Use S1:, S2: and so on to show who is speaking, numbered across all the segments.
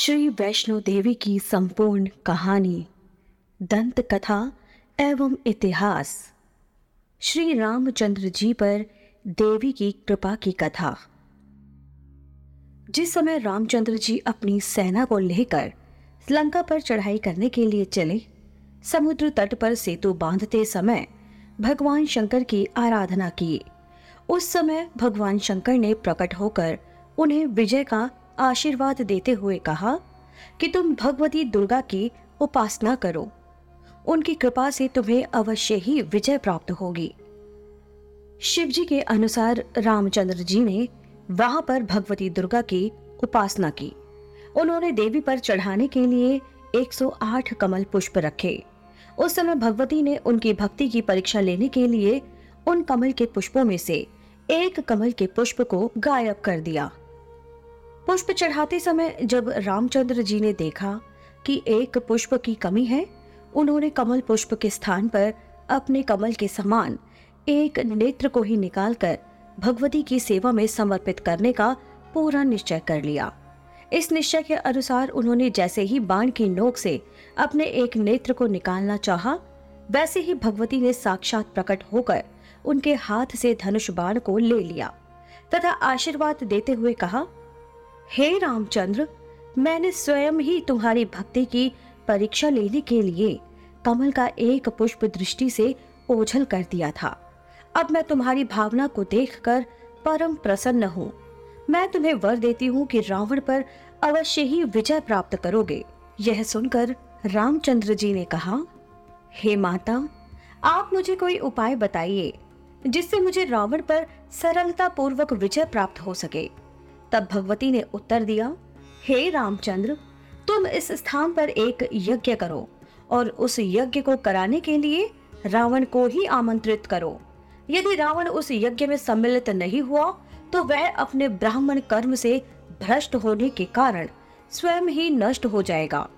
S1: श्री वैष्णो देवी की संपूर्ण कहानी दंत कथा एवं इतिहास। श्री रामचंद्र जी पर देवी की कृपा की कथा। जिस समय रामचंद्र जी अपनी सेना को लेकर लंका पर चढ़ाई करने के लिए चले, समुद्र तट पर सेतु बांधते समय भगवान शंकर की आराधना की। उस समय भगवान शंकर ने प्रकट होकर उन्हें विजय का आशीर्वाद देते हुए कहा कि तुम भगवती दुर्गा की उपासना करो। उनकी कृपा से तुम्हें अवश्य ही विजय प्राप्त होगी। शिव जी के अनुसार रामचंद्र जी ने वहाँ पर भगवती दुर्गा की उपासना की। उन्होंने देवी पर चढ़ाने के लिए 108 कमल पुष्प रखे। उस समय भगवती ने उनकी भक्ति की परीक्षा लेने के लिए उन कमल के पुष्पों में से एक कमल के पुष्प को गायब कर दिया। पुष्प चढ़ाते समय जब रामचंद्र जी ने देखा कि एक पुष्प की कमी है उन्होंने कमल पुष्प के स्थान पर अपने कमल के समान एक नेत्र को ही निकालकर भगवती की सेवा में समर्पित करने का पूरा निश्चय कर लिया। इस निश्चय के अनुसार उन्होंने जैसे ही बाण की नोक से अपने एक नेत्र को निकालना चाहा, वैसे ही भगवती ने साक्षात प्रकट होकर उनके हाथ से धनुष बाण को ले लिया। तथा आशीर्वाद देते हुए कहा हे रामचंद्र, मैंने स्वयं ही तुम्हारी भक्ति की परीक्षा लेने के लिए कमल का एक पुष्प दृष्टि से ओझल कर दिया था। अब मैं तुम्हारी भावना को देखकर परम प्रसन्न हूँ। मैं तुम्हें वर देती हूँ कि रावण पर अवश्य ही विजय प्राप्त करोगे। यह सुनकर रामचंद्र जी ने कहा, हे माता, आप मुझे कोई उपाय बताइए जिससे मुझे रावण पर सरलता पूर्वक विजय प्राप्त हो सके। तब भगवती ने उत्तर दिया, हे रामचंद्र, तुम इस स्थान पर एक यज्ञ करो और उस यज्ञ को कराने के लिए रावण को ही आमंत्रित करो। यदि रावण उस यज्ञ में सम्मिलित नहीं हुआ तो वह अपने ब्राह्मण कर्म से भ्रष्ट होने के कारण स्वयं ही नष्ट हो जाएगा।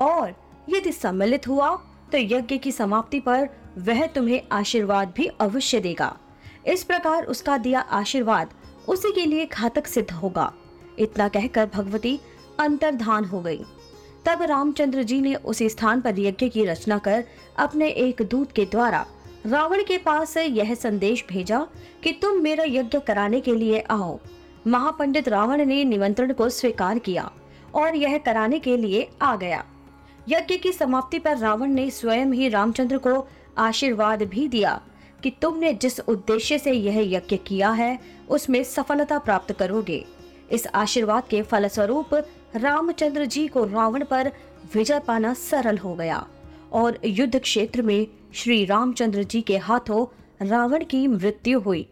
S1: और यदि सम्मिलित हुआ तो यज्ञ की समाप्ति पर वह तुम्हें आशीर्वाद भी अवश्य देगा। इस प्रकार उसका दिया आशीर्वाद उसी के लिए घातक सिद्ध होगा। इतना कहकर भगवती अंतर्धान हो गई। तब रामचंद्र जी ने उसी स्थान पर यज्ञ की रचना कर अपने एक दूत के द्वारा रावण के पास यह संदेश भेजा कि तुम मेरा यज्ञ कराने के लिए आओ। महापंडित रावण ने निमंत्रण को स्वीकार किया और यह कराने के लिए आ गया। यज्ञ की समाप्ति पर रावण ने स्वयं ही रामचंद्र को आशीर्वाद भी दिया। कि तुमने जिस उद्देश्य से यह यज्ञ किया है, उसमें सफलता प्राप्त करोगे। इस आशीर्वाद के फलस्वरूप रामचंद्र जी को रावण पर विजय पाना सरल हो गया और युद्ध क्षेत्र में श्री रामचंद्र जी के हाथों रावण की मृत्यु हुई।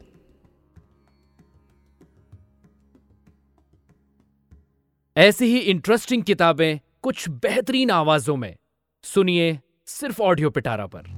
S2: ऐसी ही इंटरेस्टिंग किताबें कुछ बेहतरीन आवाजों में। सुनिए सिर्फ़ ऑडियो पिटारा पर।